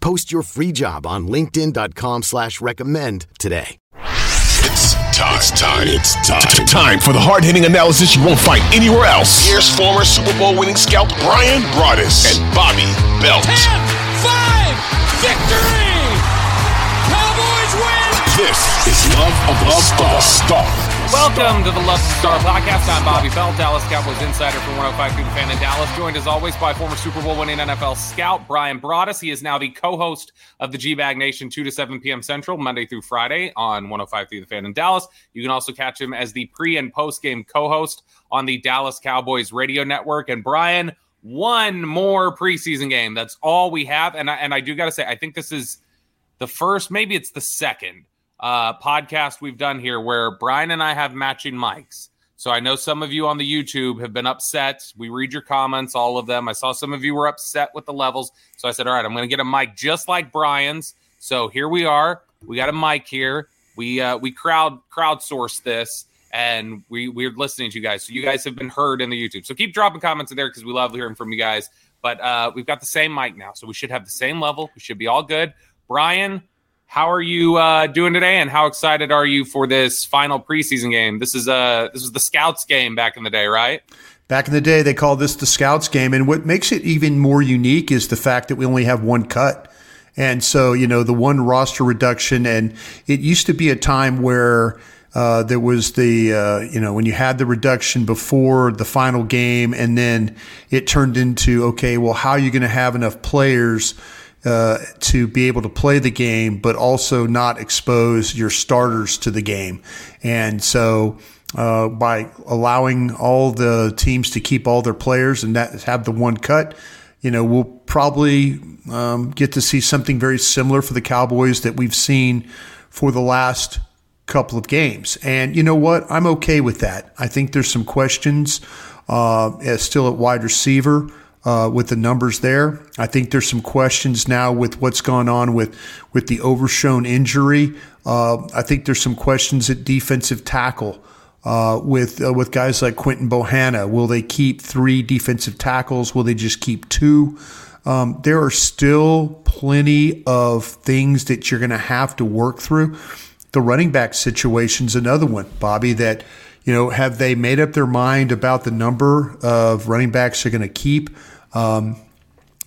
Post your free job on linkedin.com slash recommend today. It's time. It's time. It's time. Time for the hard-hitting analysis you won't find anywhere else. Here's former Super Bowl winning scout Bryan Broaddus and Bobby Belt. 10, 5, victory! Cowboys win! This is Love of the Star. Star. Welcome to the Love Star Podcast. I'm Bobby Belt, Dallas Cowboys insider for 105 through the fan in Dallas, joined as always by former Super Bowl winning NFL scout Bryan Broaddus. He is now the co-host of the G-Bag Nation 2 to 7 p.m. Central, Monday through Friday on 105 through the fan in Dallas. You can also catch him as the pre and post game co-host on the Dallas Cowboys radio network. And Brian, one more preseason game. That's all we have. And I, and I do got to say, I think this is the first, maybe it's the second uh, podcast we've done here where Brian and I have matching mics. So I know some of you on the YouTube have been upset. We read your comments, all of them. I saw some of you were upset with the levels. So I said, all right, I'm going to get a mic just like Brian's. So here we are. We got a mic here. We uh, we crowd crowdsourced this and we we're listening to you guys. So you guys have been heard in the YouTube. So keep dropping comments in there because we love hearing from you guys. But uh, we've got the same mic now, so we should have the same level. We should be all good. Bryan, how are you uh, doing today, and how excited are you for this final preseason game? This is uh this is the Scouts game back in the day, right? Back in the day, they called this the Scouts game, and what makes it even more unique is the fact that we only have one cut. And so, you know, the one roster reduction, and it used to be a time where uh, there was the, uh, you know, when you had the reduction before the final game, and then it turned into, okay, well, how are you going to have enough players uh, to be able to play the game, but also not expose your starters to the game. And so, uh, by allowing all the teams to keep all their players and that have the one cut, you know, we'll probably um, get to see something very similar for the Cowboys that we've seen for the last couple of games. And you know what? I'm okay with that. I think there's some questions uh, still at wide receiver uh, with the numbers there. I think there's some questions now with what's gone on with with the Overshown injury. Uh, I think there's some questions at defensive tackle uh, with uh, with guys like Quinton Bohanna. Will they keep three defensive tackles? Will they just keep two? Um, there are still plenty of things that you're going to have to work through. The running back situation's another one, Bobby. That you know, have they made up their mind about the number of running backs they're going to keep? Um,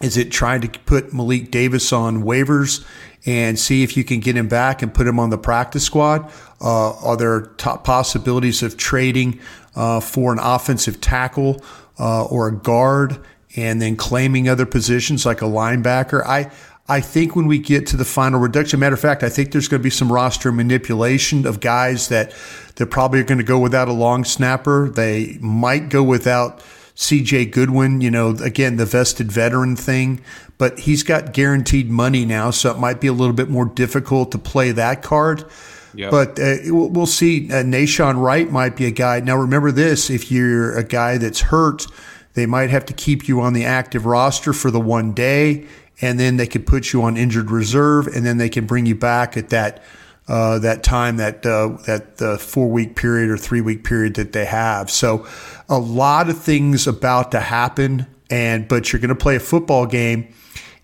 is it trying to put Malik Davis on waivers and see if you can get him back and put him on the practice squad? Uh, are there top possibilities of trading uh, for an offensive tackle uh, or a guard and then claiming other positions like a linebacker? I I think when we get to the final reduction, matter of fact, I think there's going to be some roster manipulation of guys that they're probably going to go without a long snapper. They might go without CJ Goodwin, you know, again, the vested veteran thing, but he's got guaranteed money now, so it might be a little bit more difficult to play that card. Yep. But uh, we'll see. Uh, Nahshon Wright might be a guy. Now, remember this if you're a guy that's hurt, they might have to keep you on the active roster for the one day and then they could put you on injured reserve, and then they can bring you back at that uh, that time that uh, that uh, four week period or three week period that they have. So a lot of things about to happen, and but you're going to play a football game,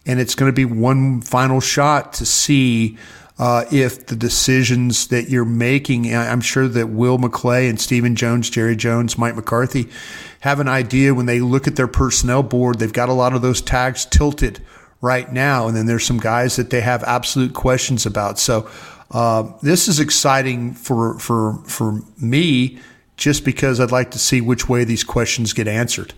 and it's going to be one final shot to see. Uh, if the decisions that you're making, I'm sure that Will McClay and Stephen Jones, Jerry Jones, Mike McCarthy have an idea when they look at their personnel board. They've got a lot of those tags tilted right now. And then there's some guys that they have absolute questions about. So uh, this is exciting for for for me, just because I'd like to see which way these questions get answered.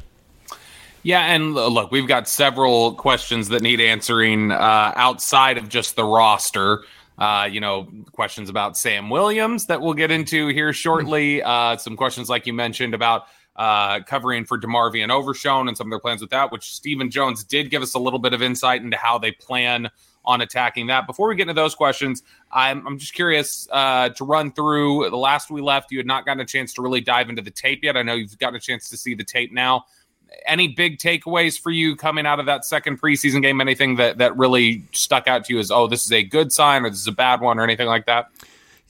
Yeah, and look, we've got several questions that need answering uh, outside of just the roster. Uh, you know, questions about Sam Williams that we'll get into here shortly. Uh, some questions, like you mentioned, about uh, covering for DeMarvion Overshown and some of their plans with that, which Stephen Jones did give us a little bit of insight into how they plan on attacking that. Before we get into those questions, I'm, I'm just curious uh, to run through the last we left. You had not gotten a chance to really dive into the tape yet. I know you've gotten a chance to see the tape now any big takeaways for you coming out of that second preseason game? Anything that that really stuck out to you as oh, this is a good sign or this is a bad one or anything like that?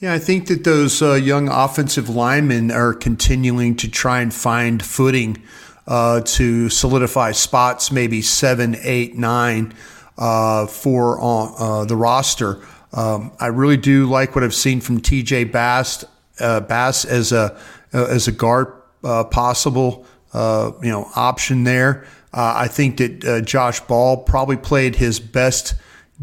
Yeah, I think that those uh, young offensive linemen are continuing to try and find footing uh, to solidify spots, maybe seven, eight, nine uh, for uh, the roster. Um, I really do like what I've seen from T.J. Bass, uh, Bass as a uh, as a guard possible you know option there. I think that Josh Ball probably played his best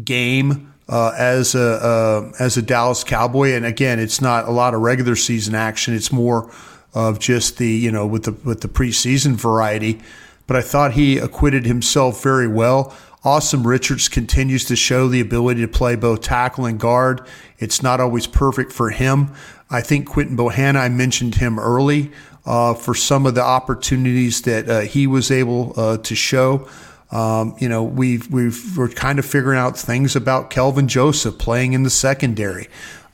game uh, as a uh, as a Dallas Cowboy, and again, it's not a lot of regular season action. It's more of just the you know with the with the preseason variety. But I thought he acquitted himself very well. Asim Richards continues to show the ability to play both tackle and guard. It's not always perfect for him. I think Quinton Bohanna, I mentioned him early uh, for some of the opportunities that uh, he was able uh, to show. Um, you know, we've, we've, we're kind of figuring out things about Kelvin Joseph playing in the secondary.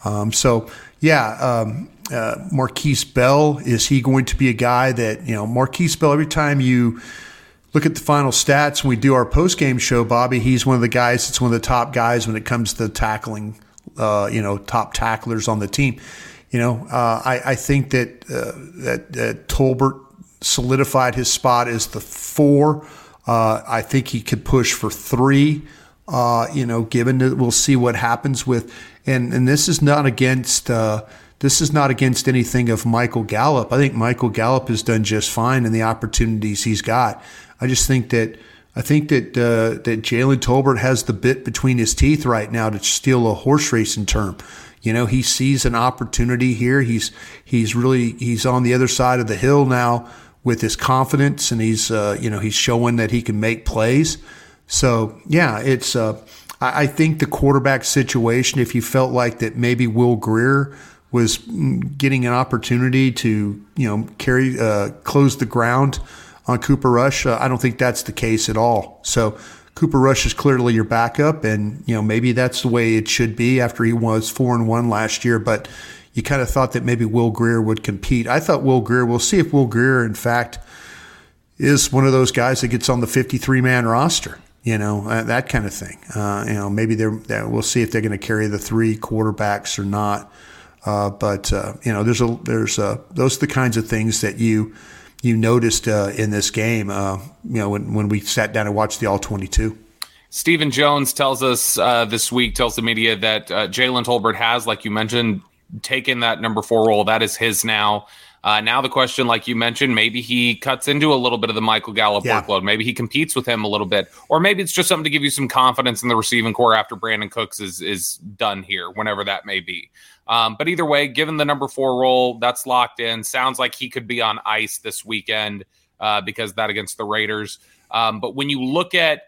Um, so, yeah, um, uh, Markquese Bell, is he going to be a guy that, you know, Markquese Bell, every time you look at the final stats when we do our post game show, Bobby, he's one of the guys that's one of the top guys when it comes to tackling, uh, you know, top tacklers on the team. You know, uh, I, I, think that, uh, that, that Tolbert solidified his spot as the four. Uh, I think he could push for three. Uh, you know, given that we'll see what happens with, and and this is not against uh, this is not against anything of Michael Gallup. I think Michael Gallup has done just fine in the opportunities he's got. I just think that I think that uh, that Jalen Tolbert has the bit between his teeth right now to steal a horse racing term. You know, he sees an opportunity here. He's he's really he's on the other side of the hill now with his confidence, and he's uh, you know he's showing that he can make plays. So yeah, it's uh, I, I think the quarterback situation. If you felt like that, maybe Will Grier was getting an opportunity to you know carry uh, close the ground on Cooper Rush. Uh, I don't think that's the case at all. So Cooper Rush is clearly your backup, and you know maybe that's the way it should be after he was four and one last year. But you kind of thought that maybe Will Grier would compete. I thought Will Grier, We'll see if Will Grier, in fact, is one of those guys that gets on the 53 man roster. You know uh, that kind of thing. Uh, you know maybe they're. We'll see if they're going to carry the three quarterbacks or not. Uh, but uh, you know, there's a there's a, those are the kinds of things that you you noticed uh, in this game, you know, when, when we sat down and watched the All 22? Stephen Jones tells us uh, this week, tells the media that uh, Jalen Tolbert has, like you mentioned, taken that number four role. That is his now. Uh, now the question, like you mentioned, maybe he cuts into a little bit of the Michael Gallup yeah. workload. Maybe he competes with him a little bit, or maybe it's just something to give you some confidence in the receiving corps after Brandin Cooks is is done here, whenever that may be. Um, but either way, given the number four role, that's locked in. Sounds like he could be on ice this weekend uh, because that against the Raiders. Um, but when you look at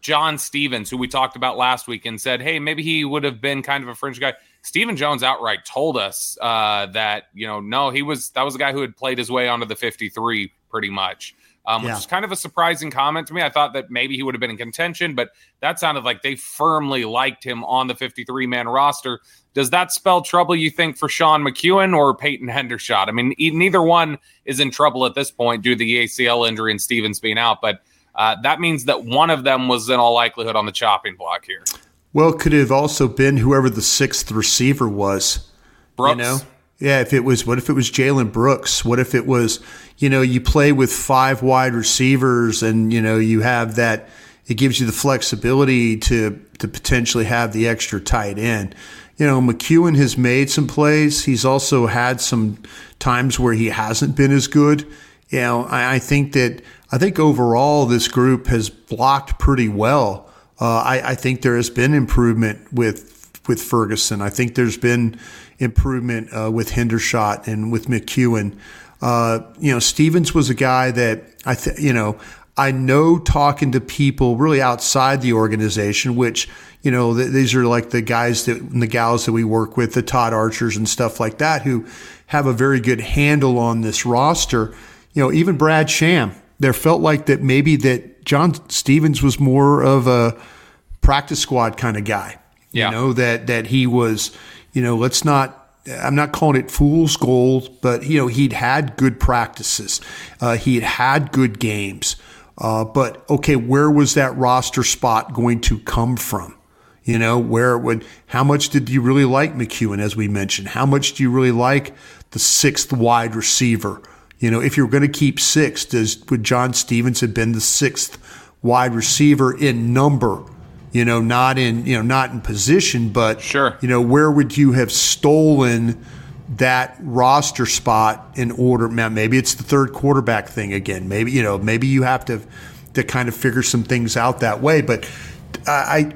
John Stephens, who we talked about last week, and said, hey, maybe he would have been kind of a fringe guy. Stephen Jones outright told us uh, that, you know, no, he was that was a guy who had played his way onto the 53 pretty much um, yeah. which is kind of a surprising comment to me. I thought that maybe he would have been in contention, but that sounded like they firmly liked him on the 53 man roster. Does that spell trouble, you think, for Sean McKeon or Peyton Hendershot? I mean, neither one is in trouble at this point due to the ACL injury and Stephens being out, but uh, that means that one of them was in all likelihood on the chopping block here. Well, could it have also been whoever the sixth receiver was. Brooks. You know? Yeah, if it was, what if it was Jalen Brooks? What if it was, you know, you play with five wide receivers and, you know, you have that, it gives you the flexibility to, to potentially have the extra tight end. You know, McKeon has made some plays. He's also had some times where he hasn't been as good. You know, I, I think that, I think overall this group has blocked pretty well. Uh, I, I think there has been improvement with with Ferguson. I think there's been improvement uh, with Hendershot and with McKeon. Uh, you know, Stephens was a guy that I think, you know, I know talking to people really outside the organization, which, you know, th- these are like the guys that, and the gals that we work with, the Todd Archers and stuff like that, who have a very good handle on this roster. You know, even Brad Sham, there felt like that maybe that John Stephens was more of a practice squad kind of guy. Yeah. You know, that, that he was, you know, let's not I'm not calling it fool's gold, but you know he'd had good practices, uh, he had had good games. Uh, but okay, where was that roster spot going to come from? You know, where would how much did you really like McKeon, as we mentioned? How much do you really like the sixth wide receiver? You know, if you're going to keep six, does would John Stephens have been the sixth wide receiver in number? You know, not in you know not in position, but sure. You know, where would you have stolen? that roster spot in order. Maybe it's the third quarterback thing again. Maybe you know, maybe you have to to kind of figure some things out that way. But I,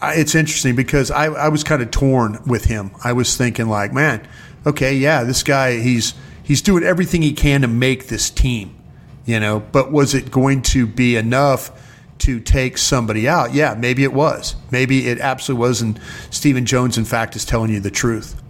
I it's interesting because I, I was kind of torn with him. I was thinking like, man, okay, yeah, this guy he's he's doing everything he can to make this team, you know. But was it going to be enough? to take somebody out. Yeah, maybe it was. Maybe it absolutely was. And Stephen Jones, in fact, is telling you the truth.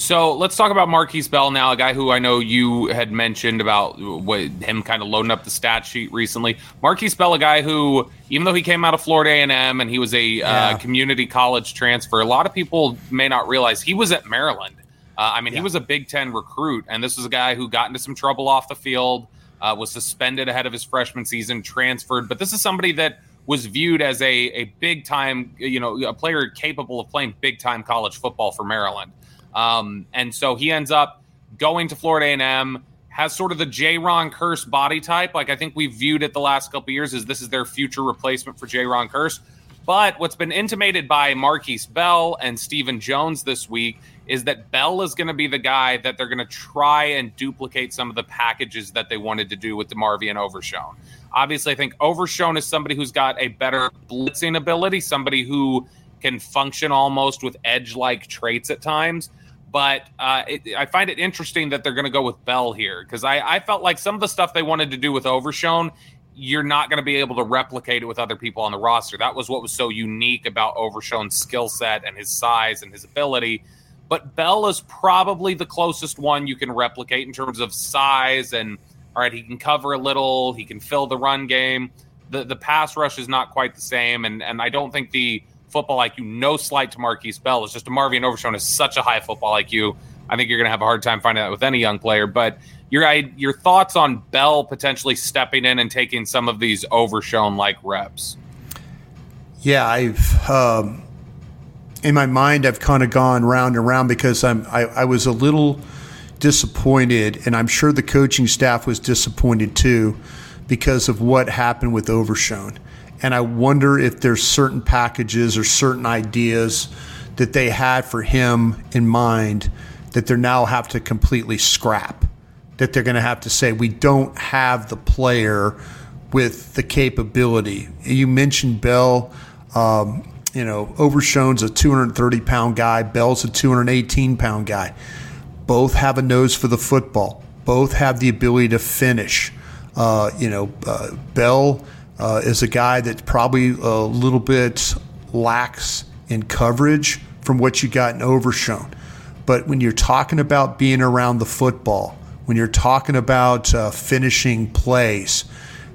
So let's talk about Markquese Bell now, a guy who I know you had mentioned about what, him kind of loading up the stat sheet recently. Markquese Bell, a guy who, even though he came out of Florida A&M and he was a uh, yeah. uh, community college transfer, a lot of people may not realize he was at Maryland. Uh, I mean, yeah. he was a Big Ten recruit, and this was a guy who got into some trouble off the field, uh, was suspended ahead of his freshman season, transferred. But this is somebody that was viewed as a, a big time, you know, a player capable of playing big time college football for Maryland. Um, and so he ends up going to Florida A&M, has sort of the Jayron Kearse body type. Like I think we've viewed it the last couple years as this is their future replacement for Jayron Kearse. But what's been intimated by Markquese Bell and Stephen Jones this week is that Bell is going to be the guy that they're going to try and duplicate some of the packages that they wanted to do with DeMarvion Overshown. Obviously, I think Overshown is somebody who's got a better blitzing ability, somebody who can function almost with edge like traits at times. But uh, it, I find it interesting that they're going to go with Bell here because I, I felt like some of the stuff they wanted to do with Overshown, you're not going to be able to replicate it with other people on the roster. That was what was so unique about Overshown's skill set and his size and his ability. But Bell is probably the closest one you can replicate in terms of size and all right, he can cover a little, he can fill the run game. The the pass rush is not quite the same, and and I don't think the football IQ. No slight to Markquese Bell. It's just DeMarvion Overshown is such a high football IQ. I think you're going to have a hard time finding that with any young player. But your your thoughts on Bell potentially stepping in and taking some of these Overshown like reps? Yeah, I've um, in my mind I've kind of gone round and round because I'm I, I was a little disappointed, and I'm sure the coaching staff was disappointed too because of what happened with Overshown. And I wonder if there's certain packages or certain ideas that they had for him in mind that they now have to completely scrap. That they're going to have to say, we don't have the player with the capability. You mentioned Bell. Um, you know, Overshown's a 230 pound guy, Bell's a 218 pound guy. Both have a nose for the football, both have the ability to finish. Uh, you know, uh, Bell uh, is a guy that's probably a little bit lax in coverage from what you got in Overshown. But when you're talking about being around the football, when you're talking about uh, finishing plays,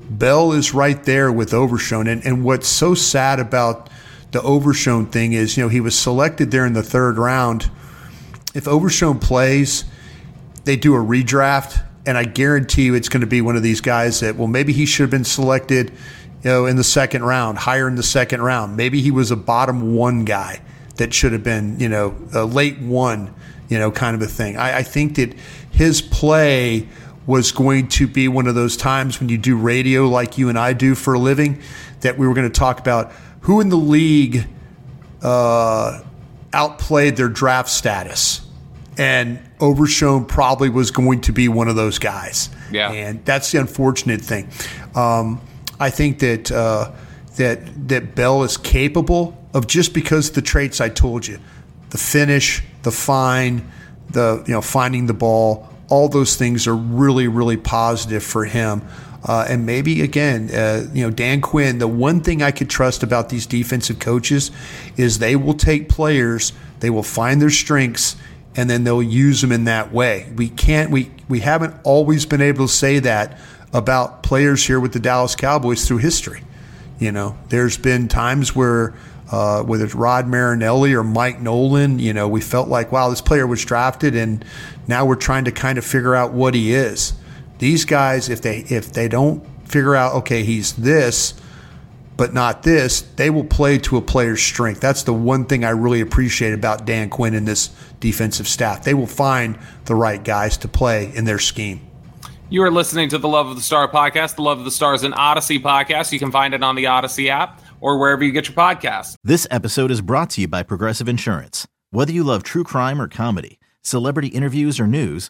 Bell is right there with Overshown. And, and what's so sad about the Overshown thing is, you know, he was selected there in the third round. If Overshown plays, they do a redraft and I guarantee you it's going to be one of these guys that, well, maybe he should have been selected, you know, in the second round, higher in the second round. Maybe he was a bottom one guy that should have been, you know, a late one, you know, kind of a thing. I, I think that his play was going to be one of those times when you do radio like you and I do for a living that we were going to talk about who in the league uh, outplayed their draft status and Overshown probably was going to be one of those guys. Yeah, and that's the unfortunate thing. Um, I think that uh, that that Bell is capable of just because the traits I told you, the finish, the fine, the you know finding the ball, all those things are really really positive for him. Uh, and maybe again, uh, you know, Dan Quinn. The one thing I could trust about these defensive coaches is they will take players, they will find their strengths, and then they'll use them in that way. We can't. We we haven't always been able to say that about players here with the Dallas Cowboys through history. You know, there's been times where uh, whether it's Rod Marinelli or Mike Nolan, you know, we felt like, wow, this player was drafted, and now we're trying to kind of figure out what he is. These guys, if they if they don't figure out, okay, he's this, but not this, they will play to a player's strength. That's the one thing I really appreciate about Dan Quinn and this defensive staff. They will find the right guys to play in their scheme. You are listening to the Love of the Star podcast. The Love of the Star is an Audacy podcast. You can find it on the Audacy app or wherever you get your podcasts. This episode is brought to you by Progressive Insurance. Whether you love true crime or comedy, celebrity interviews or news,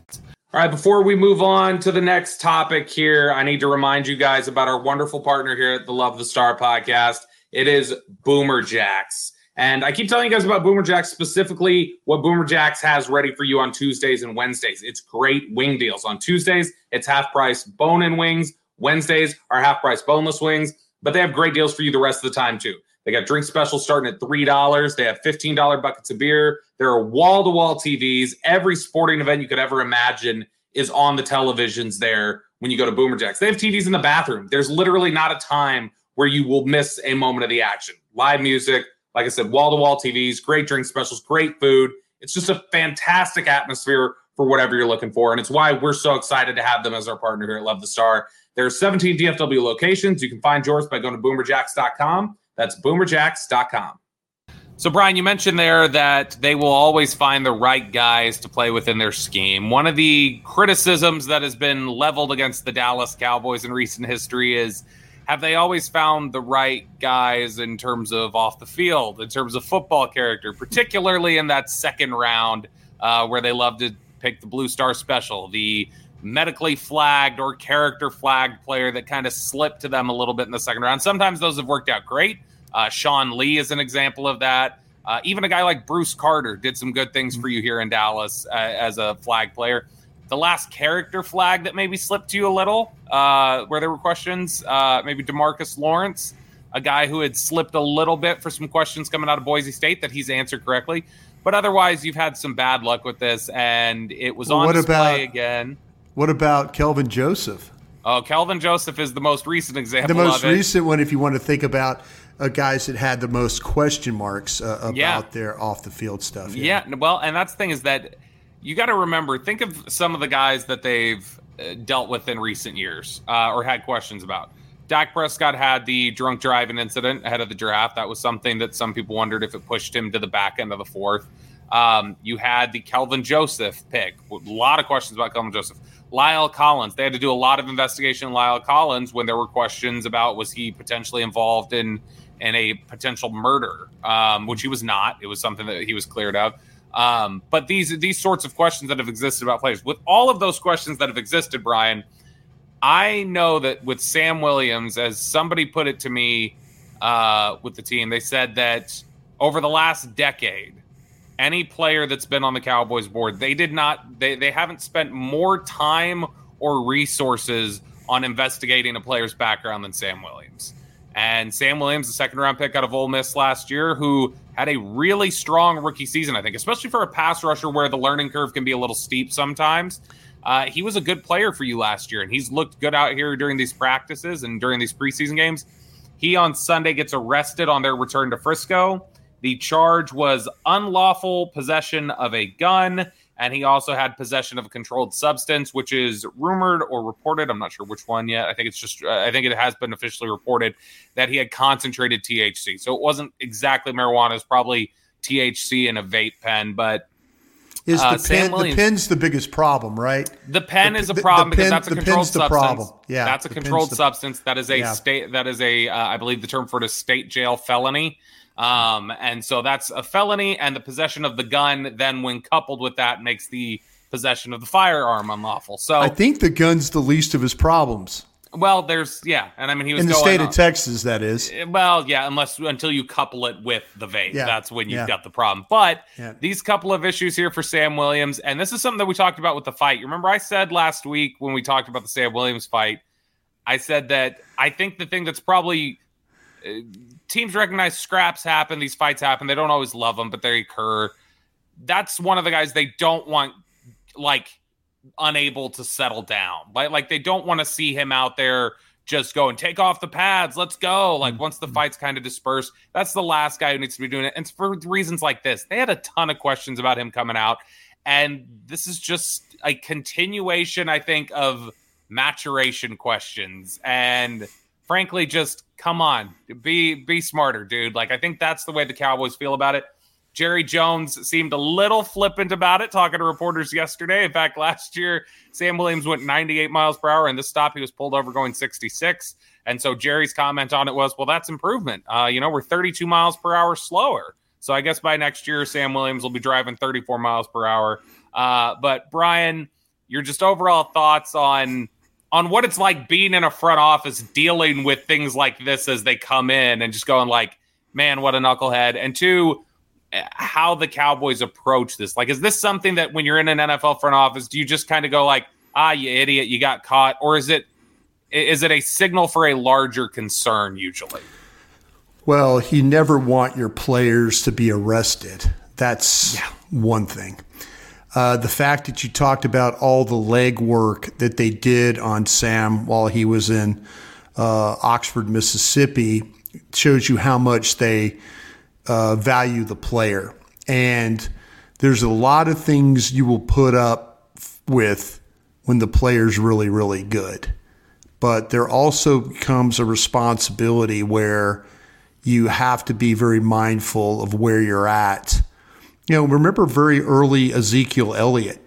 All right, before we move on to the next topic here, I need to remind you guys about our wonderful partner here at the Love the Star podcast. It is Boomer Jacks. And I keep telling you guys about Boomer Jacks, specifically what Boomer Jacks has ready for you on Tuesdays and Wednesdays. It's great wing deals. On Tuesdays, it's half price bone in wings. Wednesdays are half price boneless wings, but they have great deals for you the rest of the time too. They got drink specials starting at $3. They have $15 buckets of beer. There are wall to wall TVs. Every sporting event you could ever imagine is on the televisions there when you go to Boomer Jacks. They have TVs in the bathroom. There's literally not a time where you will miss a moment of the action. Live music, like I said, wall to wall TVs, great drink specials, great food. It's just a fantastic atmosphere for whatever you're looking for. And it's why we're so excited to have them as our partner here at Love the Star. There are 17 DFW locations. You can find yours by going to boomerjacks.com. That's boomerjacks.com. So, Brian, you mentioned there that they will always find the right guys to play within their scheme. One of the criticisms that has been leveled against the Dallas Cowboys in recent history is have they always found the right guys in terms of off the field, in terms of football character, particularly in that second round uh, where they love to pick the Blue Star Special, the medically flagged or character flagged player that kind of slipped to them a little bit in the second round. Sometimes those have worked out great. Uh, Sean Lee is an example of that. Uh, even a guy like Bruce Carter did some good things for you here in Dallas uh, as a flag player. The last character flag that maybe slipped to you a little, uh, where there were questions, uh, maybe Demarcus Lawrence, a guy who had slipped a little bit for some questions coming out of Boise State that he's answered correctly. But otherwise, you've had some bad luck with this, and it was on what display about, again. What about Kelvin Joseph? Oh, Kelvin Joseph is the most recent example. The most recent one, if you want to think about uh, guys that had the most question marks uh, about yeah. their off the field stuff. Yeah. yeah. well, and that's the thing is that you got to remember. Think of some of the guys that they've uh, dealt with in recent years uh, or had questions about. Dak Prescott had the drunk driving incident ahead of the draft. That was something that some people wondered if it pushed him to the back end of the fourth. Um, you had the Kelvin Joseph pick. A lot of questions about Kelvin Joseph. La'el Collins. They had to do a lot of investigation in La'el Collins when there were questions about was he potentially involved in in a potential murder, um, which he was not. It was something that he was cleared of. Um, but these these sorts of questions that have existed about players, with all of those questions that have existed, Brian, I know that with Sam Williams, as somebody put it to me uh, with the team, they said that over the last decade, any player that's been on the Cowboys board, they did not they they haven't spent more time or resources on investigating a player's background than Sam Williams. And Sam Williams, the second round pick out of Ole Miss last year, who had a really strong rookie season, I think, especially for a pass rusher where the learning curve can be a little steep sometimes. Uh, he was a good player for you last year, and he's looked good out here during these practices and during these preseason games. He on Sunday gets arrested on their return to Frisco. The charge was unlawful possession of a gun, and he also had possession of a controlled substance, which is rumored or reported. I'm not sure which one yet. I think it's just, uh, I think it has been officially reported that he had concentrated THC. So it wasn't exactly marijuana, it's probably THC in a vape pen, but is the uh, pen the pen's the biggest problem, right? The pen the, is a problem the, the because pen, that's a controlled substance. Problem. Yeah, that's a controlled substance. That is a yeah. state. That is a, uh, I believe the term for it is state jail felony. Um, and so that's a felony, and the possession of the gun, then when coupled with that, makes the possession of the firearm unlawful. So I think the gun's the least of his problems. Well, there's yeah, and I mean he was in the state of Texas. That is eh, well, yeah, unless until you couple it with the vape, yeah. that's when you've yeah. got the problem. But yeah. these couple of issues here for Sam Williams, and this is something that we talked about with the fight. You remember I said last week when we talked about the Sam Williams fight, I said that I think the thing that's probably uh, teams recognize scraps happen, these fights happen. They don't always love them, but they occur. That's one of the guys they don't want like unable to settle down. Like like they don't want to see him out there just go and take off the pads. Let's go. Like once the mm-hmm. fights kind of disperse, that's the last guy who needs to be doing it. And for reasons like this, they had a ton of questions about him coming out. And this is just a continuation, I think, of maturation questions. And frankly, just come on, be be smarter, dude. Like I think that's the way the Cowboys feel about it. Jerry Jones seemed a little flippant about it, talking to reporters yesterday. In fact, last year, Sam Williams went 98 miles per hour, and this stop he was pulled over going 66. And so Jerry's comment on it was, well, that's improvement. Uh, you know, we're 32 miles per hour slower. So I guess by next year, Sam Williams will be driving 34 miles per hour. Uh, but Brian, your just overall thoughts on on what it's like being in a front office dealing with things like this as they come in and just going like, man, what a knucklehead. And two, how the Cowboys approach this. Like, is this something that when you're in an NFL front office, do you just kind of go like, ah, you idiot, you got caught, or is it is it a signal for a larger concern usually? Well, you never want your players to be arrested. That's yeah. one thing. Uh, the fact that you talked about all the legwork that they did on Sam while he was in uh, Oxford, Mississippi, shows you how much they uh, value the player. And there's a lot of things you will put up with when the player's really, really good. But there also comes a responsibility where you have to be very mindful of where you're at. You know, remember very early Ezekiel Elliott.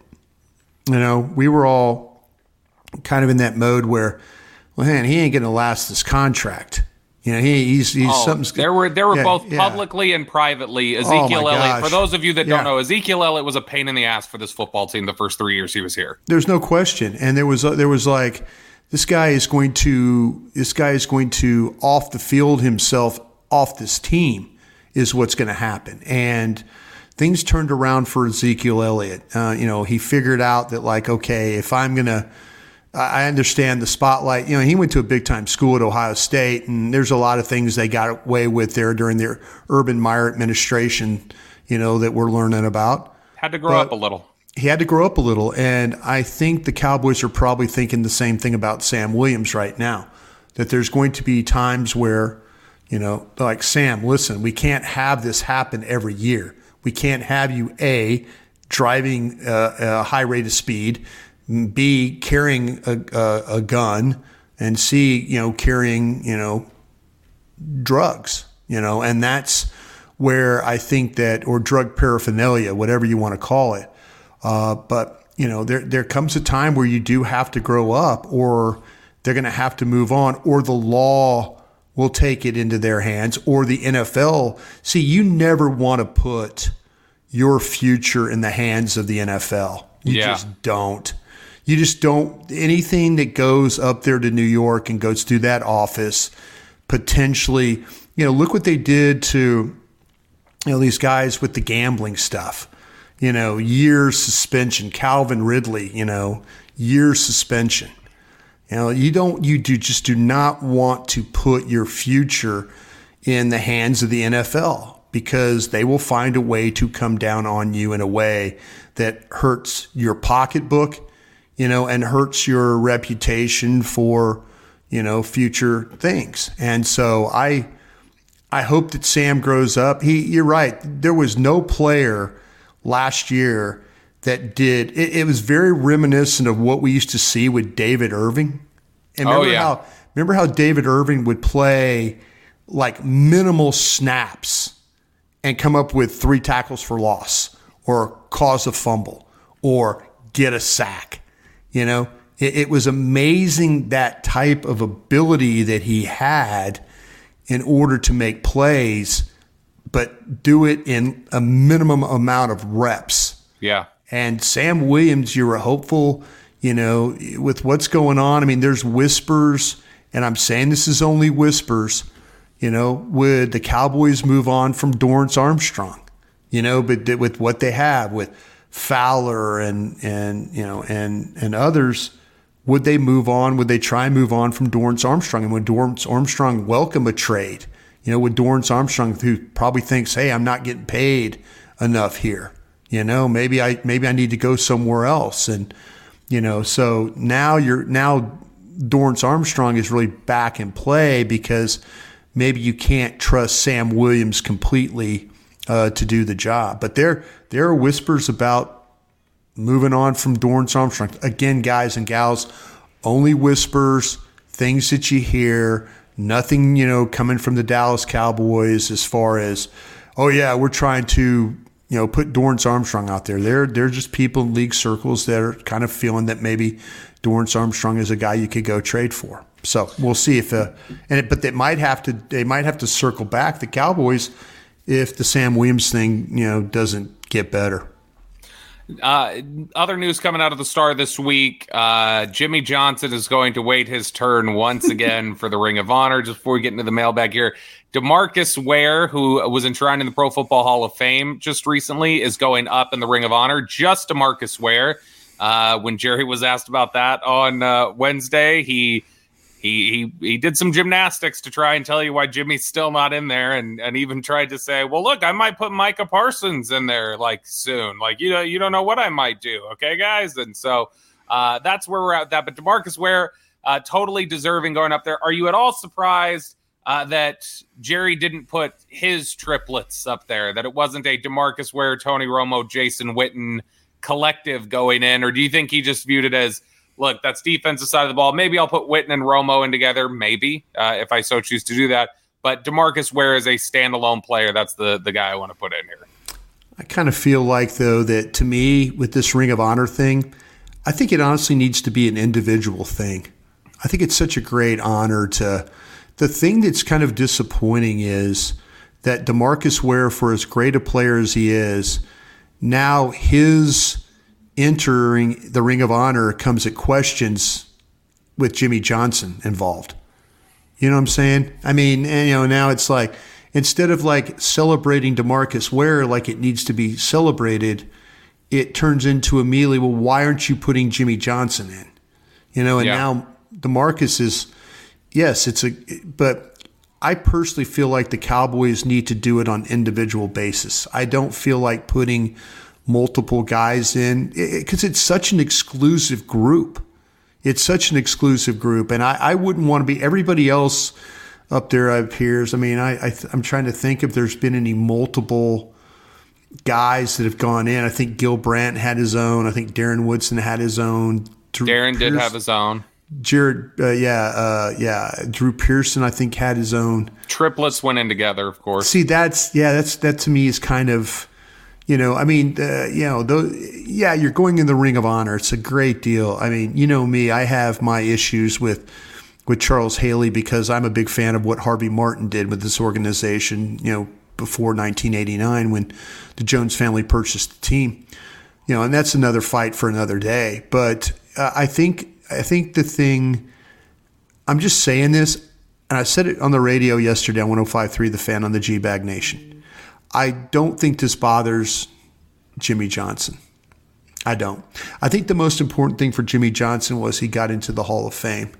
You know, we were all kind of in that mode where, well, man, he ain't going to last this contract. You know, he, he's he's oh, something. There were there were yeah, both yeah. publicly and privately. Oh, Ezekiel oh Elliott. For those of you that yeah. don't know, Ezekiel Elliott was a pain in the ass for this football team the first three years he was here. There's no question, and there was uh, there was like this guy is going to this guy is going to off the field himself off this team is what's going to happen, and things turned around for Ezekiel Elliott. Uh, you know, he figured out that like okay, if I'm going to I understand the spotlight. You know, he went to a big time school at Ohio State, and there's a lot of things they got away with there during their Urban Meyer administration, you know, that we're learning about. Had to grow but up a little. He had to grow up a little. And I think the Cowboys are probably thinking the same thing about Sam Williams right now that there's going to be times where, you know, like, Sam, listen, we can't have this happen every year. We can't have you, A, driving a high rate of speed B, carrying a, a, a gun, and C, you know, carrying, you know, drugs, you know, and that's where I think that, or drug paraphernalia, whatever you want to call it. Uh, but, you know, there, there comes a time where you do have to grow up or they're going to have to move on or the law will take it into their hands or the NFL. See, you never want to put your future in the hands of the NFL. You yeah. just don't you just don't anything that goes up there to New York and goes through that office potentially. You know, look what they did to you know these guys with the gambling stuff. You know, year suspension. Calvin Ridley. You know, year suspension. You know, you don't, you do just do not want to put your future in the hands of the NFL because they will find a way to come down on you in a way that hurts your pocketbook, you know, and hurts your reputation for, you know, future things. And so I, I hope that Sam grows up. He, you're right. There was no player last year that did. It, it was very reminiscent of what we used to see with David Irving. And oh, remember Oh, yeah. how remember how David Irving would play like minimal snaps and come up with three tackles for loss or cause a fumble or get a sack. You know, it, it was amazing that type of ability that he had in order to make plays, but do it in a minimum amount of reps. Yeah. And Sam Williams, you're a hopeful, you know, with what's going on. I mean, there's whispers, and I'm saying this is only whispers. You know, would the Cowboys move on from Dorance Armstrong? You know, but with what they have with Fowler and and you know and and others, would they move on? Would they try and move on from Dorance Armstrong? And would Dorance Armstrong welcome a trade? You know, with Dorance Armstrong, who probably thinks, "Hey, I'm not getting paid enough here." You know, maybe I maybe I need to go somewhere else. And you know, so now you're now Dorance Armstrong is really back in play because maybe you can't trust Sam Williams completely uh, to do the job. But there there are whispers about moving on from Dorance Armstrong. Again, guys and gals, only whispers, things that you hear, nothing, you know, coming from the Dallas Cowboys as far as, oh yeah, we're trying to, you know, put Dorance Armstrong out there. They're they're just people in league circles that are kind of feeling that maybe Dorance Armstrong is a guy you could go trade for. So we'll see if, uh, and it, but they might have to they might have to circle back the Cowboys if the Sam Williams thing you know doesn't get better. Uh, other news coming out of the star this week uh, Jimmy Johnson is going to wait his turn once again for the Ring of Honor. Just before we get into the mailbag here, Demarcus Ware, who was enshrined in the Pro Football Hall of Fame just recently, is going up in the Ring of Honor. Just Demarcus Ware. Uh, when Jerry was asked about that on uh, Wednesday, he he he he did some gymnastics to try and tell you why Jimmy's still not in there, and and even tried to say, well, look, I might put Micah Parsons in there like soon, like you know you don't know what I might do, okay, guys, and so uh, that's where we're at that. But Demarcus Ware, uh, totally deserving going up there. Are you at all surprised? Uh, that Jerry didn't put his triplets up there, that it wasn't a Demarcus Ware, Tony Romo, Jason Witten collective going in, or do you think he just viewed it as look, that's defensive side of the ball. Maybe I'll put Witten and Romo in together, maybe uh, if I so choose to do that. But Demarcus Ware is a standalone player. That's the the guy I want to put in here. I kind of feel like though that to me with this Ring of Honor thing, I think it honestly needs to be an individual thing. I think it's such a great honor to. The thing that's kind of disappointing is that Demarcus Ware, for as great a player as he is, now his entering the Ring of Honor comes at questions with Jimmy Johnson involved. You know what I'm saying? I mean, and, you know, now it's like instead of like celebrating Demarcus Ware like it needs to be celebrated, it turns into immediately, well, why aren't you putting Jimmy Johnson in? You know, and Yeah. now Demarcus is, yes, it's a, but I personally feel like the Cowboys need to do it on individual basis. I don't feel like putting multiple guys in because it's such an exclusive group. It's such an exclusive group, and I, I wouldn't want to be everybody else up there. Peers. I mean, I, I I'm trying to think if there's been any multiple guys that have gone in. I think Gil Brandt had his own. I think Darren Woodson had his own. Drew Darren did have his own. Jared, uh, yeah, uh, yeah. Drew Pearson, I think, had his own. Triplets went in together, of course. See, that's yeah, that's that to me is kind of, you know, I mean, uh, you know, though, yeah, you're going in the Ring of Honor. It's a great deal. I mean, you know me, I have my issues with with Charles Haley because I'm a big fan of what Harvey Martin did with this organization. You know, before 1989 when the Jones family purchased the team. You know, and that's another fight for another day. But uh, I think I think the thing. I'm just saying this, and I said it on the radio yesterday on 105.3 The Fan on the G Bag Nation. I don't think this bothers Jimmy Johnson. I don't. I think the most important thing for Jimmy Johnson was he got into the Hall of Fame.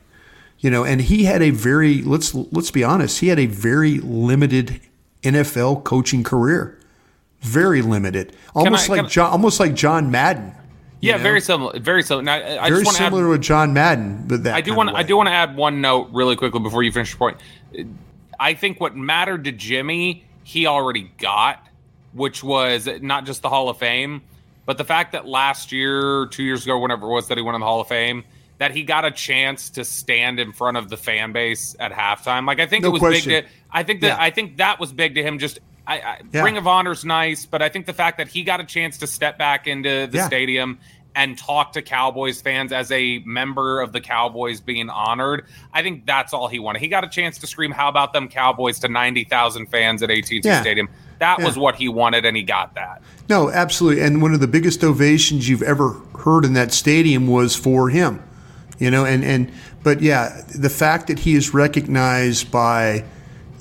You know, and he had a very let's let's be honest, he had a very limited NFL coaching career. Very limited. Almost I- like John almost like John Madden. Yeah, know? very similar. Very similar. Now, I I very add similar to John Madden, but that I do want I do want to add one note really quickly before you finish your point. I think what mattered to Jimmy, he already got, which was not just the Hall of Fame, but the fact that last year, two years ago, whenever it was that he went in the Hall of Fame, that he got a chance to stand in front of the fan base at halftime. Like I think No it was question. big. To, I think that Yeah. I think that was big to him. Just I, I, Yeah. Ring of Honor's nice, but I think the fact that he got a chance to step back into the Yeah. stadium and talk to Cowboys fans as a member of the Cowboys being honored. I think that's all he wanted. He got a chance to scream, "How about them Cowboys?" to ninety thousand fans at AT&T Yeah. Stadium. That was what he wanted, and he got that. No, absolutely. And one of the biggest ovations you've ever heard in that stadium was for him. You know, and and but yeah, the fact that he is recognized by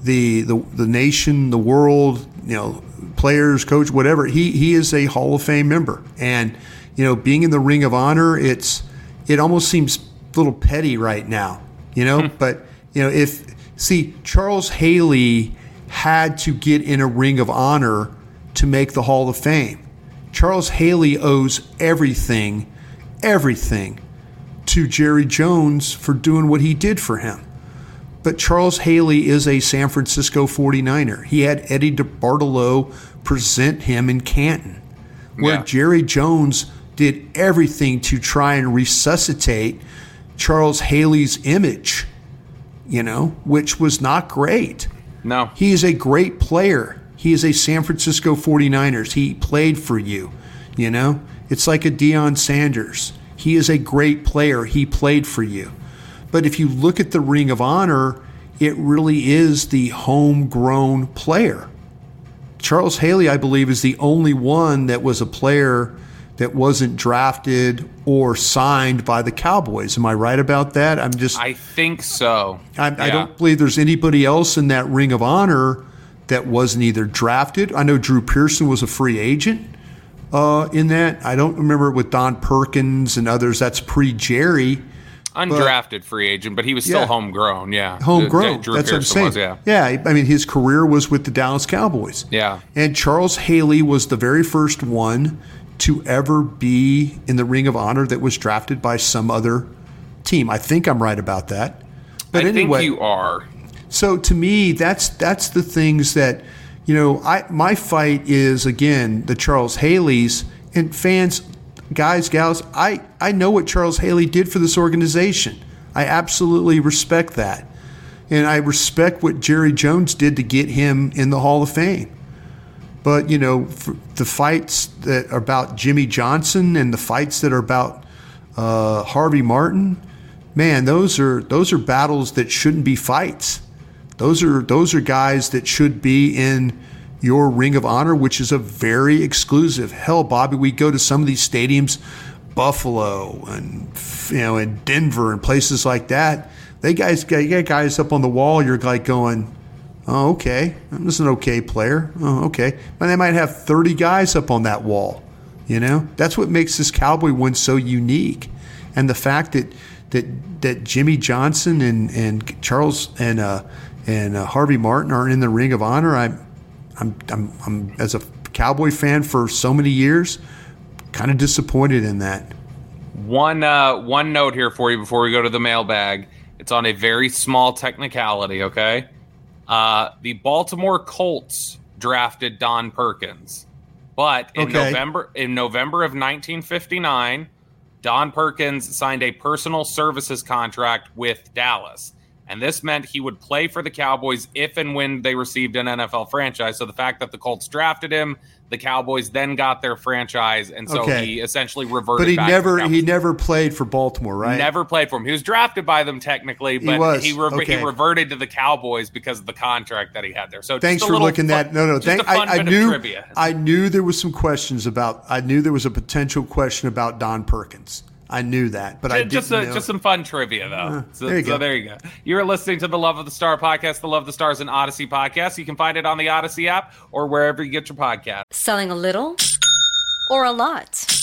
the the the nation, the world, you know, players, coach, whatever, he he is a Hall of Fame member. And you know, being in the Ring of Honor, it's it almost seems a little petty right now, you know, hmm. but you know, if see Charles Haley had to get in a Ring of Honor to make the Hall of Fame. Charles Haley owes everything, everything to Jerry Jones for doing what he did for him. But Charles Haley is a San Francisco 49er. He had Eddie DeBartolo present him in Canton, where Yeah. Jerry Jones did everything to try and resuscitate Charles Haley's image, you know, which was not great. No, He is a great player. He is a San Francisco 49ers. He played for you, you know? It's like a Deion Sanders. He is a great player. He played for you. But if you look at the Ring of Honor, it really is the homegrown player. Charles Haley, I believe, is the only one that was a player that wasn't drafted or signed by the Cowboys. Am I right about that? I'm just I think so. I, I don't believe there's anybody else in that Ring of Honor that wasn't either drafted. I know Drew Pearson was a free agent uh, in that. I don't remember with Don Perkins and others. That's pre Jerry. Undrafted free agent, but he was still Yeah. homegrown. Yeah, Homegrown. Drew That's Pearson what I'm saying. was, yeah, I mean, his career was with the Dallas Cowboys. yeah. And Charles Haley was the very first one to ever be in the Ring of Honor that was drafted by some other team. I think I'm right about that. But I anyway, think you are. So to me, that's that's the things that you know. I my fight is again the Charles Haley's and fans, guys, gals. I I know what Charles Haley did for this organization. I absolutely respect that, and I respect what Jerry Jones did to get him in the Hall of Fame. But you know, the fights that are about Jimmy Johnson and the fights that are about uh, Harvey Martin, man, those are those are battles that shouldn't be fights. Those are those are guys that should be in your Ring of Honor, which is a very exclusive. Hell, Bobby, we go to some of these stadiums, Buffalo and you know, and Denver and places like that. They guys, you got guys up on the wall. You're like going, Oh, okay. This is an okay player. Oh, okay. But they might have 30 guys up on that wall. You know, that's what makes this Cowboy one so unique, and the fact that that that Jimmy Johnson and and Charles and uh, and uh, Harvey Martin are in the Ring of Honor. I'm I'm I'm, I'm as a Cowboy fan for so many years, kind of disappointed in that. One uh, one note here for you before we go to the mailbag. It's on a very small technicality. Okay, uh, the Baltimore Colts drafted Don Perkins, but in Okay. November in November of 1959, Don Perkins signed a personal services contract with Dallas. And this meant he would play for the Cowboys if and when they received an NFL franchise. So the fact that the Colts drafted him, the Cowboys then got their franchise, and so Okay. he essentially reverted. But he back to the never he never played for Baltimore, right? Never played for him. He was drafted by them technically, but he was. rever- Okay. he reverted to the Cowboys because of the contract that he had there. So Thanks for looking fun- that. No, no. Thank, I, I bit of knew. trivia. I knew there was some questions about. I knew there was a potential question about Don Perkins. I knew that, but I just a, know. just some fun trivia though. so, there so there you go. You're listening to the Love of the Star podcast, the Love of the Stars and Audacy podcast. You can find it on the Audacy app or wherever you get your podcast. Selling a little or a lot?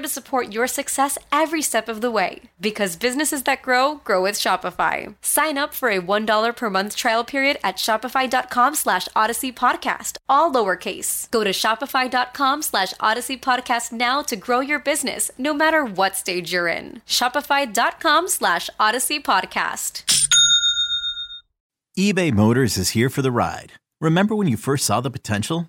to support your success every step of the way. Because businesses that grow, grow with Shopify. Sign up for a $1 per month trial period at shopify.com slash audacy podcast, all lowercase. Go to shopify.com slash audacy podcast now to grow your business, no matter what stage you're in. Shopify.com slash audacy podcast. eBay Motors is here for the ride. Remember when you first saw the potential?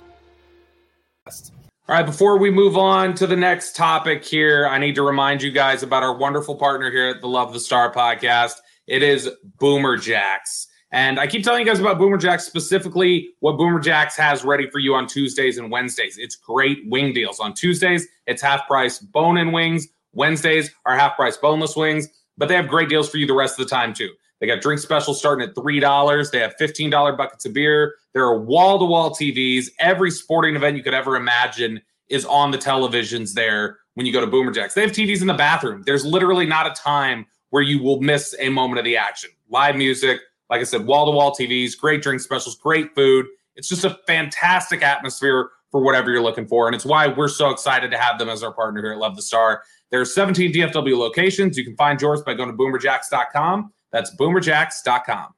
All right, before we move on to the next topic here, I need to remind you guys about our wonderful partner here at the Love the Star podcast. It is Boomer Jacks. And I keep telling you guys about Boomer Jacks, specifically what Boomer Jacks has ready for you on Tuesdays and Wednesdays. It's great wing deals. On Tuesdays, it's half price bone in wings. Wednesdays are half price boneless wings, but they have great deals for you the rest of the time, too. They got drink specials starting at $3. They have $15 buckets of beer. There are wall to wall TVs. Every sporting event you could ever imagine is on the televisions there when you go to Boomer Jacks. They have TVs in the bathroom. There's literally not a time where you will miss a moment of the action. Live music, like I said, wall to wall TVs, great drink specials, great food. It's just a fantastic atmosphere for whatever you're looking for. And it's why we're so excited to have them as our partner here at Love the Star. There are 17 DFW locations. You can find yours by going to boomerjacks.com. That's boomerjacks.com.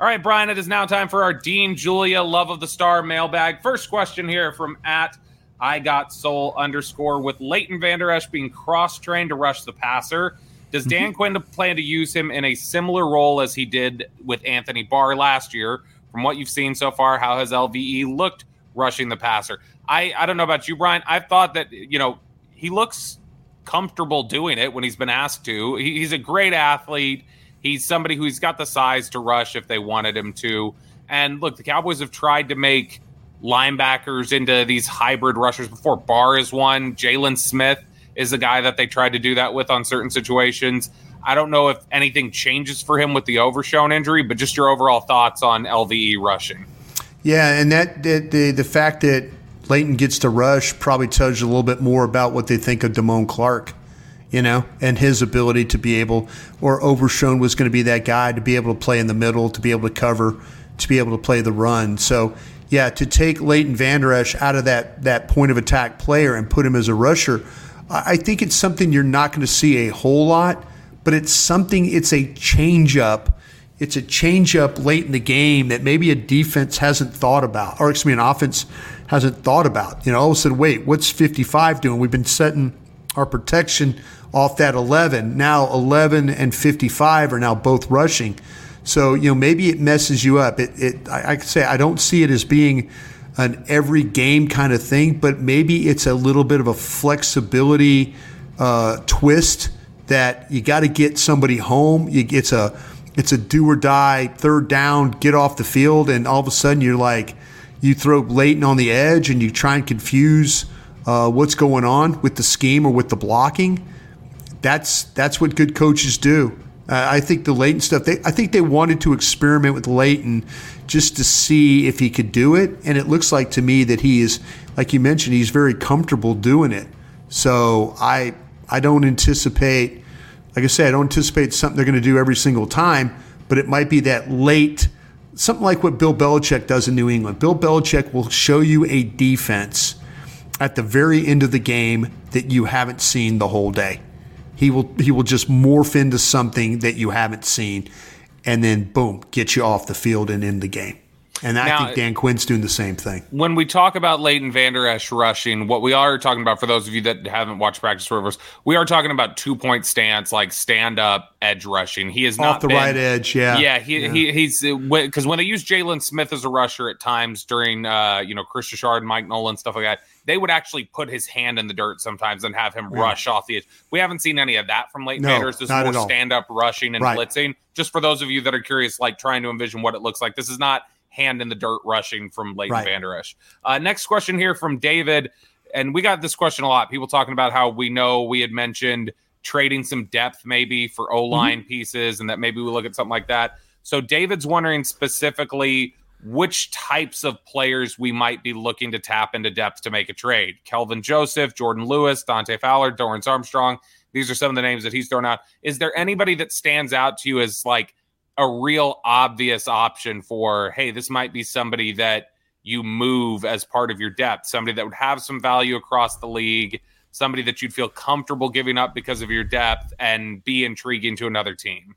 All right, Bryan, it is now time for our Dean Julia Love of the Star mailbag. First question here from at I got soul underscore with Leighton Vander Esch being cross trained to rush the passer. Does Dan Mm-hmm. Quinn plan to use him in a similar role as he did with Anthony Barr last year? From what you've seen so far, how has LVE looked rushing the passer? I, I don't know about you, Bryan. I've thought that, you know, he looks comfortable doing it when he's been asked to. He, he's a great athlete. He's somebody who's got the size to rush if they wanted him to. And look, the Cowboys have tried to make linebackers into these hybrid rushers before. Barr is one. Jaylon Smith is the guy that they tried to do that with on certain situations. I don't know if anything changes for him with the Overshown injury, but just your overall thoughts on LVE rushing. Yeah, and that, that the the fact that Leighton gets to rush probably tells you a little bit more about what they think of Damone Clark, you know, and his ability to be able, or Overshown was going to be that guy to be able to play in the middle, to be able to cover, to be able to play the run. So, yeah, to take Leighton Vander Esch out of that that point of attack player and put him as a rusher, I think it's something you're not going to see a whole lot, but it's something. It's a change up it's a changeup late in the game that maybe a defense hasn't thought about, or excuse me, an offense hasn't thought about. You know, all of a sudden, wait, what's 55 doing? We've been setting our protection off that 11. Now 11 and 55 are now both rushing. So, you know, maybe it messes you up. It, it I, I could say I don't see it as being an every game kind of thing, but maybe it's a little bit of a flexibility uh, twist that you got to get somebody home. You, it's a it's a do or die third down, get off the field, and all of a sudden you're like you throw Leighton on the edge and you try and confuse uh, what's going on with the scheme or with the blocking. That's that's what good coaches do. Uh, I think the Leighton stuff. They, I think they wanted to experiment with Leighton just to see if he could do it, and it looks like to me that he is, like you mentioned, he's very comfortable doing it. So I I don't anticipate, like I say, I don't anticipate something they're going to do every single time, but it might be that late, something like what Bill Belichick does in New England. Bill Belichick will show you a defense at the very end of the game that you haven't seen the whole day. He will he will just morph into something that you haven't seen, and then boom, get you off the field and in the game. And I now, think Dan Quinn's doing the same thing. When we talk about Leighton Vander Esch rushing, what we are talking about, for those of you that haven't watched practice rivers, we are talking about two point stance, like stand up edge rushing. He is not off the been, right edge. Yeah, yeah. He, yeah. he he's because when they use Jaylon Smith as a rusher at times during uh you know Kris Richard, Mike Nolan stuff like that, they would actually put his hand in the dirt sometimes and have him yeah. rush off the edge. We haven't seen any of that from Leighton no, Vander. This is more stand up rushing and right. blitzing. Just for those of you that are curious, like trying to envision what it looks like, this is not hand in the dirt rushing from Leighton right. Vander Esch. Uh, next question here from David. And we got this question a lot. People talking about how we know we had mentioned trading some depth maybe for O line mm-hmm. pieces and that maybe we look at something like that. So David's wondering specifically which types of players we might be looking to tap into depth to make a trade. Kelvin Joseph, Jourdan Lewis, Dante Fowler, Dorance Armstrong. These are some of the names that he's thrown out. Is there anybody that stands out to you as like a real obvious option for, hey, this might be somebody that you move as part of your depth, somebody that would have some value across the league, somebody that you'd feel comfortable giving up because of your depth and be intriguing to another team?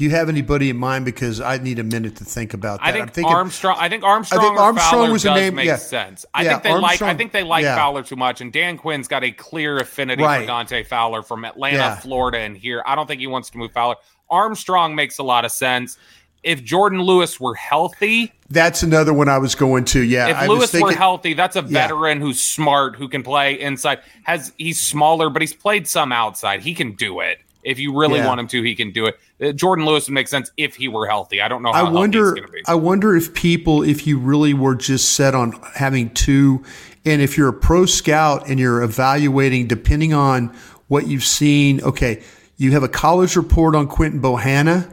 Do you have anybody in mind? Because I need a minute to think about that. I think thinking, Armstrong. I think Armstrong. I think Armstrong was a name. Make yeah. sense. I yeah, think they Armstrong, like. I think they like yeah. Fowler too much, and Dan Quinn's got a clear affinity right. for Dante Fowler from Atlanta, yeah. Florida, and here. I don't think he wants to move Fowler. Armstrong makes a lot of sense. If Jourdan Lewis were healthy, that's another one I was going to. Yeah, if I Lewis thinking, were healthy, that's a veteran who's smart, who can play inside. Has he's smaller, but he's played some outside. He can do it. If you really yeah. want him to, he can do it. Uh, Jourdan Lewis would make sense if he were healthy. I don't know. How I wonder. I wonder if people, if you really were just set on having two, and if you're a pro scout and you're evaluating, depending on what you've seen. Okay, you have a college report on Quinton Bohanna,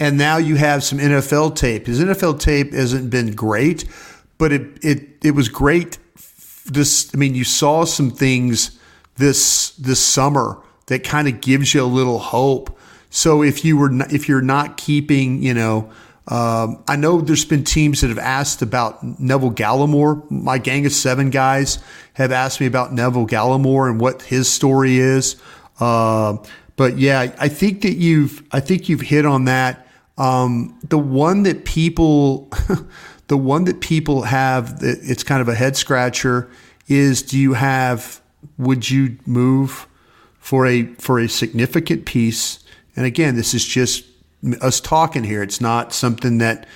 and now you have some NFL tape. His NFL tape hasn't been great, but it it it was great. This, I mean, you saw some things this this summer that kind of gives you a little hope. So if you were if you're not keeping, you know, um, I know there's been teams that have asked about Neville Gallimore. My gang of seven guys have asked me about Neville Gallimore and what his story is. Uh, but yeah, I think that you've I think you've hit on that. Um, the one that people, the one that people have, it's kind of a head scratcher. Is do you have? Would you move? for a for a significant piece. And again, this is just us talking here. It's not something that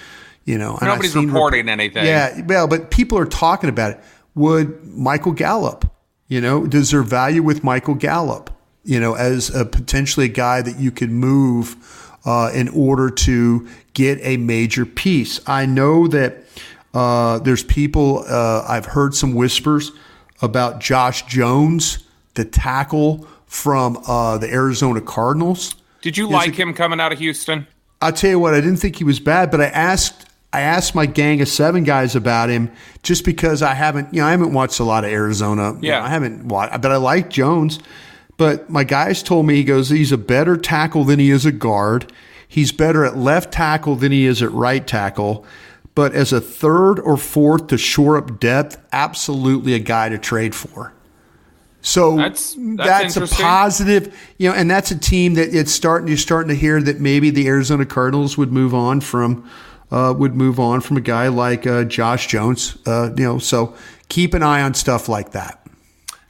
you know. Nobody's reporting rep- anything. Yeah, well, but people are talking about it. Would Michael Gallup? You know, does there value with Michael Gallup? You know, as a potentially a guy that you could move uh, in order to get a major piece. I know that uh, there's people. Uh, I've heard some whispers about Josh Jones, the tackle from uh, the Arizona Cardinals. Did you like him coming out of Houston? I'll tell you what, I didn't think he was bad, but I asked I asked my gang of seven guys about him just because I haven't, you know, I haven't watched a lot of Arizona. Yeah, you know, I haven't watched, but I like Jones. But my guys told me he goes, he's a better tackle than he is a guard. He's better at left tackle than he is at right tackle. But as a third or fourth to shore up depth, absolutely a guy to trade for. So That's- that's, that's a positive, you know, and that's a team that it's starting. You're starting to hear that maybe the Arizona Cardinals would move on from uh, would move on from a guy like uh, Josh Jones. Uh, you know, so keep an eye on stuff like that.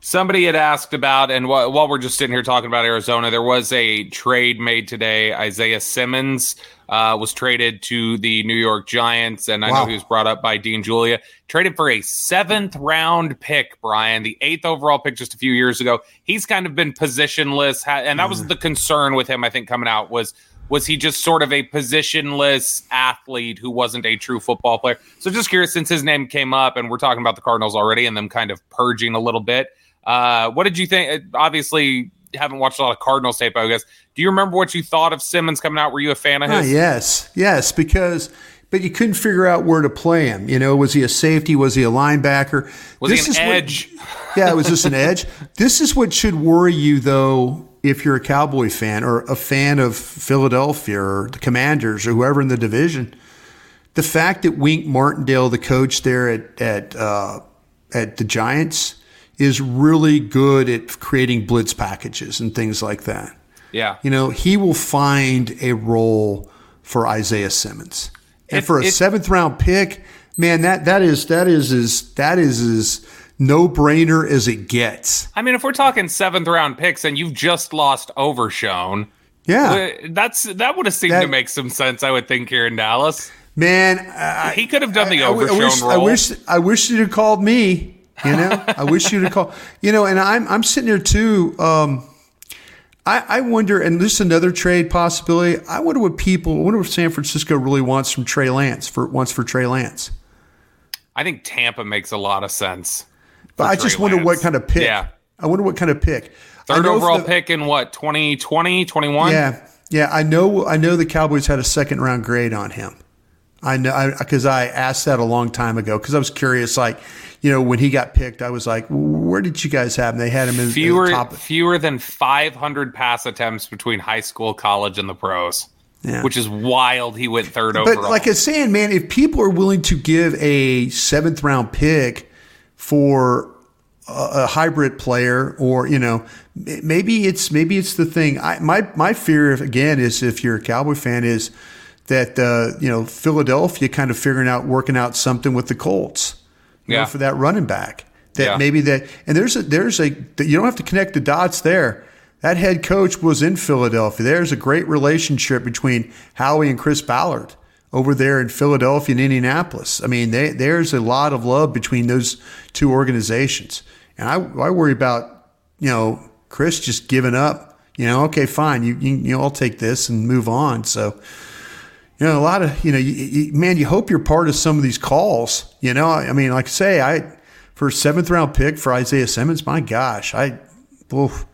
Somebody had asked about, and wh- while we're just sitting here talking about Arizona, there was a trade made today. Isaiah Simmons uh, was traded to the New York Giants, and I Wow. know he was brought up by Dean Julia. Traded for a seventh round pick, Bryan, the eighth overall pick just a few years ago. He's kind of been positionless, ha- and that Mm. was the concern with him. I think coming out was was he just sort of a positionless athlete who wasn't a true football player? So just curious, since his name came up, and we're talking about the Cardinals already, and them kind of purging a little bit. Uh, what did you think? uh, Obviously, haven't watched a lot of Cardinals tape, I guess. Do you remember what you thought of Simmons coming out? Were you a fan of Ah, yes, yes, because but you couldn't figure out where to play him. You know, was he a safety? Was he a linebacker? Was This he is an what- edge? yeah, was this an edge? This is what should worry you, though, if you're a Cowboy fan or a fan of Philadelphia or the Commanders or whoever in the division. The fact that Wink Martindale, the coach there at at uh, at the Giants, is really good at creating blitz packages and things like that. Yeah. You know, he will find a role for Isaiah Simmons. And It- for a it- seventh round pick, man, that that is that is as that is as no brainer as it gets. I mean, if we're talking seventh round picks and you've just lost Overshown, Yeah. uh, that's that would have seemed That- to make some sense. I would think here in Dallas, Man, I, he could have done the I- I wish, role. I wish I wish you'd have called me. You know, I wish you'd have called. You know, and I'm I'm sitting here too. Um, I, I wonder, and this is another trade possibility. I wonder what people, I wonder if San Francisco really wants from Trey Lance for wants for Trey Lance. I think Tampa makes a lot of sense. But I just Trey wonder Lance. what kind of pick. Yeah. I wonder what kind of pick. Third overall the- pick in what 2020, 21? Yeah, yeah. I know. I know the Cowboys had a second round grade on him. I know because I, asked that a long time ago because I was curious. Like, you know, when he got picked, I was like, "Where did you guys have him?" They had him in, in fewer the top. fewer than 500 pass attempts between high school, college, and the pros. Yeah. Which is wild. He went third But overall. But like I was saying, man, if people are willing to give a seventh round pick for a, a hybrid player, or you know, maybe it's maybe it's the thing. I, my my fear, again, is if you're a Cowboy fan, is that uh, you know Philadelphia kind of figuring out working out something with the Colts, you know, for that running back. That Yeah. maybe that, and there's a there's a you don't have to connect the dots there. That head coach was in Philadelphia. There's a great relationship between Howie and Chris Ballard over there in Philadelphia and Indianapolis. I mean, they, there's a lot of love between those two organizations. And I, I worry about, you know, Chris just giving up. You know, okay, fine, you, you, you know, I'll take this and move on. So, you know, a lot of, you know, you, you, man, you hope you're part of some of these calls. You know, I mean, like I say, I, for a seventh round pick for Isaiah Simmons, my gosh, I, oof,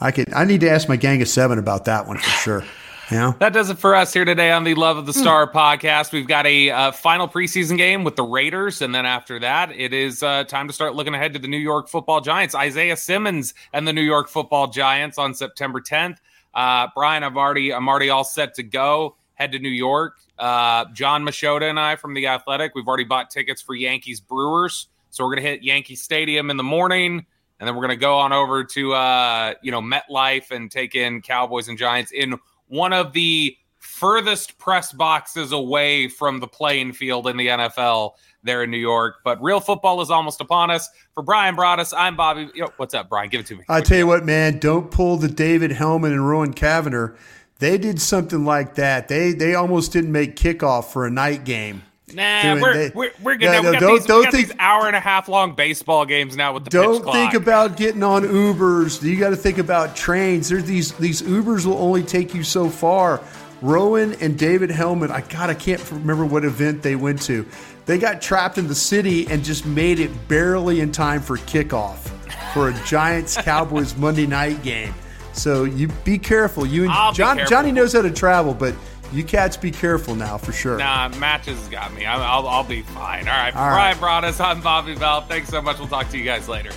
I could, I need to ask my gang of seven about that one for sure. You know? That does it for us here today on the Love of the Star podcast. We've got a uh, final preseason game with the Raiders, and then after that, it is uh, time to start looking ahead to the New York Football Giants. Isaiah Simmons and the New York Football Giants on September 10th. Uh, Bryan, I've already, I'm already all set to go. Head to New York. Uh, Jon Machota and I from the Athletic, we've already bought tickets for Yankees Brewers, so we're gonna hit Yankee Stadium in the morning. And then we're going to go on over to, uh, you know, MetLife and take in Cowboys and Giants in one of the furthest press boxes away from the playing field in the NFL there in New York. But real football is almost upon us. For Bryan Broaddus, I'm Bobby. Yo, what's up, Bryan? Give it to me. I tell you what, man, don't pull the David Helman and Rowan Kavner. They did something like that. They they almost didn't make kickoff for a night game. Nah, we're, they- we're, we're good. Yeah, no, we got, don't- these, don't got think- these hour and a half long baseball games now with the Don't think about getting on Ubers. You got to think about trains. There's these these Ubers will only take you so far. Rowan and David Helman, I God, I can't remember what event they went to. They got trapped in the city and just made it barely in time for kickoff for a Giants Cowboys Monday night game. So you be careful. You and John, careful. Johnny knows how to travel, but you cats be careful now for sure. Nah, matches got me. I'm, I'll, I'll be fine. All right. All Bryan Broaddus, I'm Bobby Belt. Thanks so much. We'll talk to you guys later.